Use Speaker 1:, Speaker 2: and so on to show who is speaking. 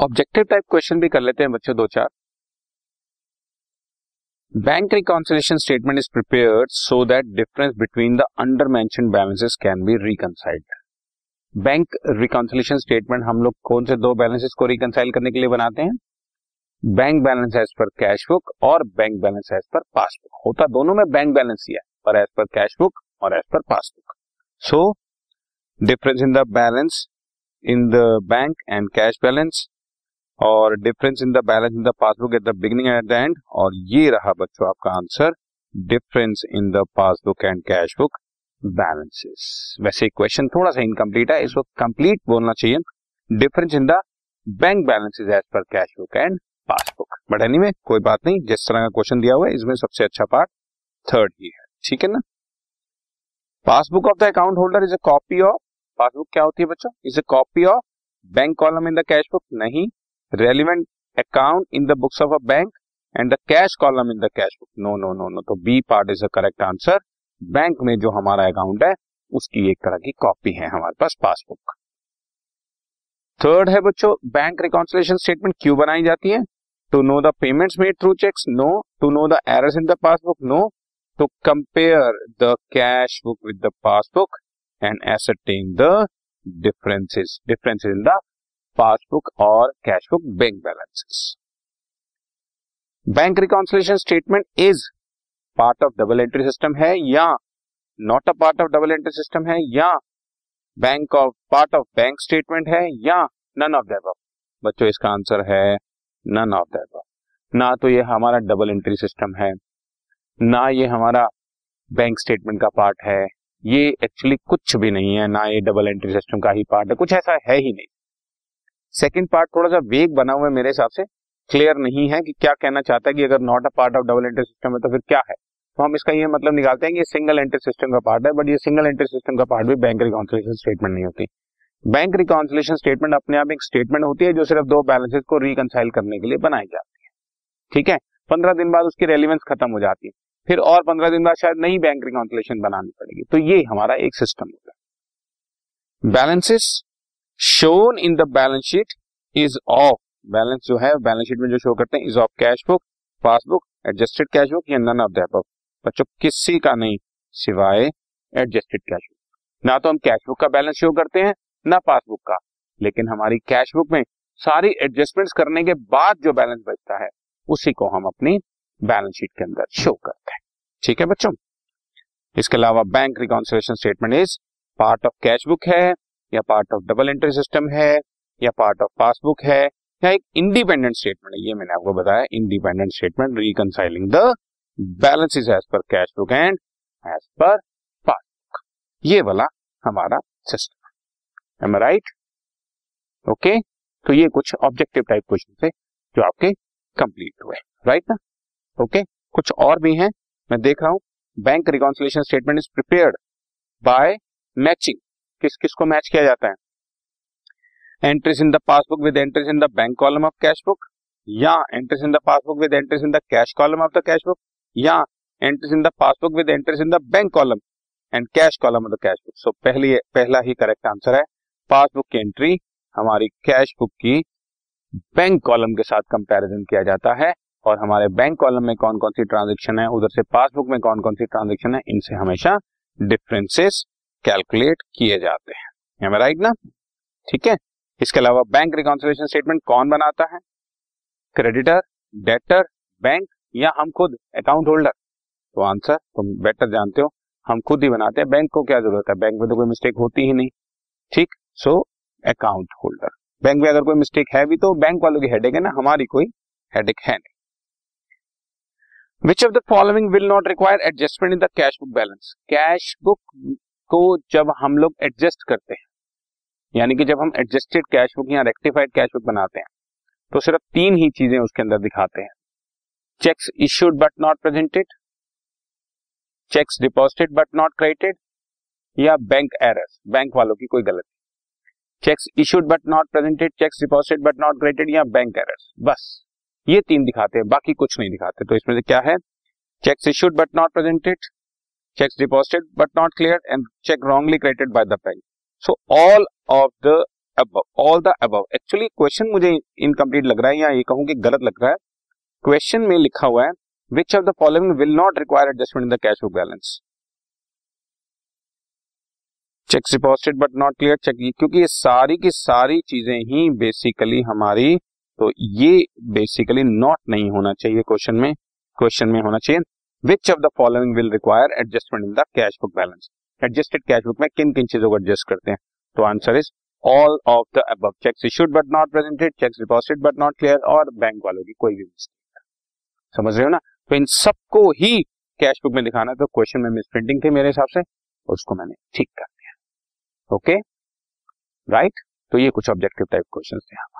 Speaker 1: Objective type question भी कर लेते हैं बच्चों, दो चार। Bank reconciliation statement is prepared so that difference between the under mention balances can be reconciled bank reconciliation statement हम लोग कौन से दो बैलेंसेस को रिकनसाइल करने के लिए बनाते हैं? Bank balance as per cash book और bank balance as per passbook होता दोनों में बैंक बैलेंस ही है, पर एज पर कैश बुक और as per passbook so difference in the balance in the bank and cash balance और difference in the balance in the passbook at the beginning at the end और ये रहा बच्चों आपका answer difference in the passbook and cash book balances वैसे question थोड़ा सा incomplete है इसको कंप्लीट बोलना चाहिए। Difference in the bank balances as per cash book and passbook but any कोई बात नहीं, जिस तरह का क्वेश्चन दिया हुआ है, इसमें सबसे अच्छा पार्ट थर्ड ही है। ठीक है ना? Passbook of the account holder is a copy of passbook क्या होती है बच्चों? Is a copy of bank column in the cash book नहीं। Relevant account in the books of a bank and the cash column in the cash book no no no no तो B part is the correct answer bank में जो हमारा account है, उसकी एक तरह की कॉपी है हमारे पास पासबुक थर्ड है बच्चों बैंक रिकॉन्सिलेशन स्टेटमेंट क्यों बनाई जाती है? To know the payments made through cheques no to know the errors in the passbook no to compare the cash book with the passbook and ascertain the differences differences in the passbook और cash book bank balances. Bank reconciliation statement is part of double entry system है या not a part of double entry system है या bank of part of bank statement है या none of that बच्चों, इसका answer है नन ऑफ़ दैट ना तो ये हमारा डबल एंट्री सिस्टम है, ना ये हमारा बैंक स्टेटमेंट का पार्ट है, ये एक्चुअली कुछ भी नहीं है, ना ये डबल एंट्री सिस्टम का ही पार्ट है, कुछ ऐसा है ही नहीं। सेकेंड पार्ट थोड़ा सा वेग बना हुआ है मेरे हिसाब से। क्लियर नहीं है कि क्या कहना चाहता है कि अगर not a part of double entry system है तो फिर क्या है। तो हम इसका ये मतलब निकालते हैं कि सिंगल एंट्री सिस्टम का पार्ट है बट ये सिंगल एंट्री सिस्टम का पार्ट भी बैंक रिकॉन्सिलेशन स्टेटमेंट नहीं होती। बैंक रिकॉन्सिलेशन स्टेटमेंट अपने आप एक स्टेटमेंट होती है जो सिर्फ़ दो बैलेंसेस को रिकनसाइल करने के लिए बनाई जाती है। ठीक है? पंद्रह दिन बाद उसकी रेलिवेंस खत्म हो जाती है। फिर और पंद्रह दिन बाद शायद नई बैंक रिकॉन्सिलेशन बनानी पड़ेगी। तो ये हमारा एक सिस्टम होता है balances shown in the balance sheet is of balance जो है बैलेंस शीट में जो शो करते हैं is of cash book passbook adjusted cash book या नन ऑफ़ दैट बच्चों, किसी का नहीं, सिवाय एडजस्टेड कैश बुक ना तो हम कैश बुक का बैलेंस शो करते हैं, ना पासबुक का. लेकिन हमारी कैश बुक में सारी एडजस्टमेंट्स करने के बाद जो बैलेंस बचता है, उसी को हम अपनी बैलेंस शीट के अंदर शो करते हैं. ठीक है बच्चों? इसके अलावा bank reconciliation statement is part of cash book है। या part of double entry system है, या पार्ट ऑफ़ पासबुक है, या एक इंडिपेंडेंट स्टेटमेंट है, ये मैंने आपको बताया independent statement reconciling the balance is as per cash book and as per passbook ये वाला हमारा सिस्टम एम राइट ओके तो ये कुछ ऑब्जेक्टिव टाइप क्वेश्चन थे जो आपके कंप्लीट हुए। राइट ना? ओके? कुछ और भी हैं? मैं देख रहा हूँ। Bank reconciliation statement is prepared by matching किस किस को मैच किया जाता है? Entries in the passbook with entries in the bank column of cash book या entries in the passbook with entries in the cash column of the cash book या entries in the passbook with entries in the bank column and cash column of the cash book so पहली, पहला ही correct answer है। Passbook की entry हमारी cash book की bank column के साथ कंपैरिजन किया जाता है और हमारे बैंक कॉलम में कौन कौन सी ट्रांजेक्शन है, उधर से पासबुक में कौन कौन सी ट्रांजेक्शन है, इनसे हमेशा डिफरेंसेस कैलकुलेट किए जाते हैं। राइट ना? ठीक है? इसके अलावा बैंक रिकॉन्सिलेशन स्टेटमेंट कौन बनाता है? क्रेडिटर डेटर बैंक या हम खुद अकाउंट होल्डर तो आंसर तुम बेटर जानते हो, हम खुद ही बनाते हैं। बैंक को क्या ज़रूरत है? बैंक में तो कोई मिस्टेक होती ही नहीं। ठीक? सो अकाउंट होल्डर बैंक में अगर कोई मिस्टेक है भी तो बैंक वालों की हेडेक है ना? हमारी कोई हेडेक है नहीं। Which of the following will not require adjustment in the cash book balance cash book को जब हम लोग एडजस्ट करते हैं, यानी कि जब हम एडजस्टेड कैश बुक या रेक्टिफाइड कैश बुक बनाते हैं तो सिर्फ़ तीन ही चीज़ें उसके अंदर दिखाते हैं। Cheques issued but not presented cheques deposited but not credited या बैंक एरर्स बैंक वालों की कोई गलती। Cheques issued but not presented cheques deposited but not credited या बैंक एरर्स बस। ये तीन दिखाते हैं, बाकी कुछ नहीं दिखाते। तो इसमें से क्या है? Cheques issued but not presented cheques deposited but not clear and cheque wrongly credited by the bank so all of the above all the above actually question मुझे इनकम्प्लीट लग रहा है या ये कहूँ कि गलत लग रहा है? क्वेश्चन में लिखा हुआ है which of the following will not require adjustment in the cash book balance cheque deposited but not clear cheque क्योंकि ये सारी की सारी चीज़ें ही बेसिकली हमारी तो ये बेसिकली नॉट नहीं होना चाहिए क्वेश्चन में क्वेश्चन में होना चाहिए। Which of the following will require adjustment in the cash book balance adjusted cash book में किन किन चीज़ों को एडजस्ट करते हैं? तो answer is all of the above cheques issued but not presented cheques deposited but not clear और bank वालों की कोई भी मिस्टेक समझ रहे हो ना? तो इन सबको ही कैश बुक में दिखाना तो क्वेश्चन में मिस प्रिंटिंग थी मेरे हिसाब से, उसको मैंने ठीक कर दिया। ओके राइट तो ये कुछ ऑब्जेक्टिव टाइप क्वेश्चन थे हमारे।